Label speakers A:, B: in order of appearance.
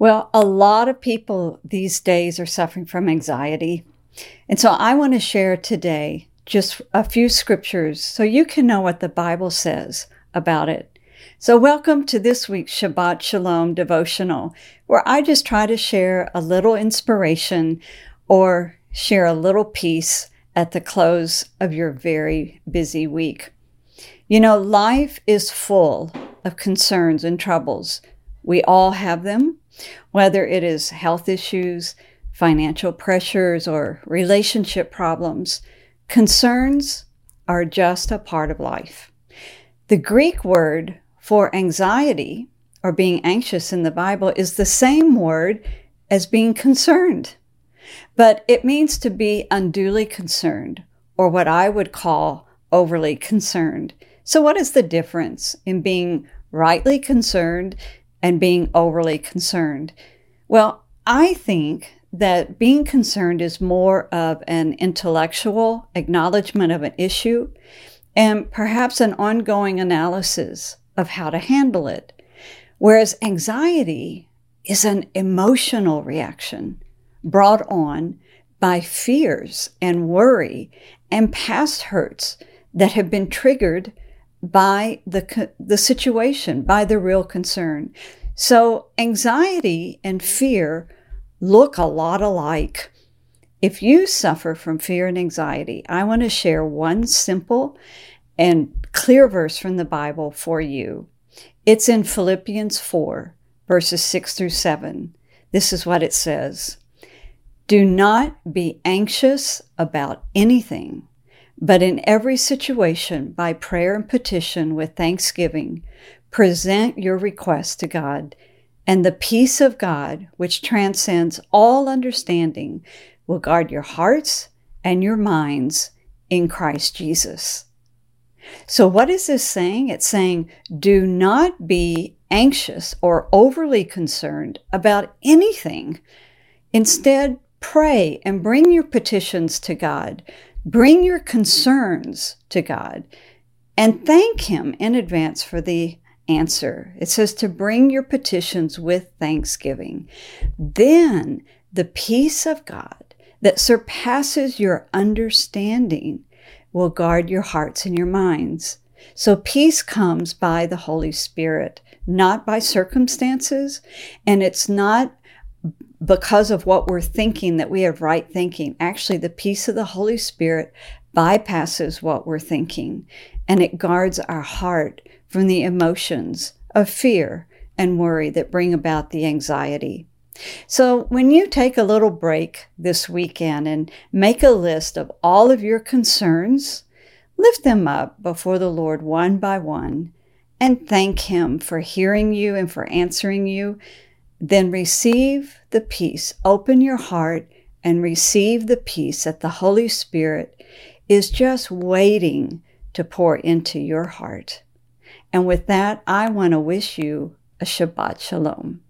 A: Well, a lot of people these days are suffering from anxiety. And so I want to share today just a few scriptures so you can know what the Bible says about it. So, welcome to this week's Shabbat Shalom devotional, where I just try to share a little inspiration or share a little peace at the close of your very busy week. You know, life is full of concerns and troubles. We all have them, whether it is health issues, financial pressures, or relationship problems. Concerns are just a part of life. The Greek word for anxiety or being anxious in the Bible is the same word as being concerned, but it means to be unduly concerned or what I would call overly concerned. So, what is the difference in being rightly concerned and being overly concerned? Well, I think that being concerned is more of an intellectual acknowledgement of an issue and perhaps an ongoing analysis of how to handle it. Whereas anxiety is an emotional reaction brought on by fears and worry and past hurts that have been triggered by the, the situation, by the real concern. So, anxiety and fear look a lot alike. If you suffer from fear and anxiety, I want to share one simple and clear verse from the Bible for you. It's in Philippians 4, verses 6 through 7. This is what it says Do not be anxious about anything but in every situation, by prayer and petition with thanksgiving, present your requests to God, and the peace of God, which transcends all understanding, will guard your hearts and your minds in Christ Jesus. So, what is this saying? It's saying, do not be anxious or overly concerned about anything. Instead, pray and bring your petitions to God. Bring your concerns to God and thank Him in advance for the answer. It says to bring your petitions with thanksgiving. Then the peace of God that surpasses your understanding will guard your hearts and your minds. So peace comes by the Holy Spirit, not by circumstances, and it's not because of what we're thinking that we have right thinking. Actually, the peace of the Holy Spirit bypasses what we're thinking and it guards our heart from the emotions of fear and worry that bring about the anxiety. So, when you take a little break this weekend and make a list of all of your concerns, lift them up before the Lord one by one and thank Him for hearing you and for answering you then receive the peace. Open your heart and receive the peace that the Holy Spirit is just waiting to pour into your heart. And with that, I want to wish you a Shabbat Shalom.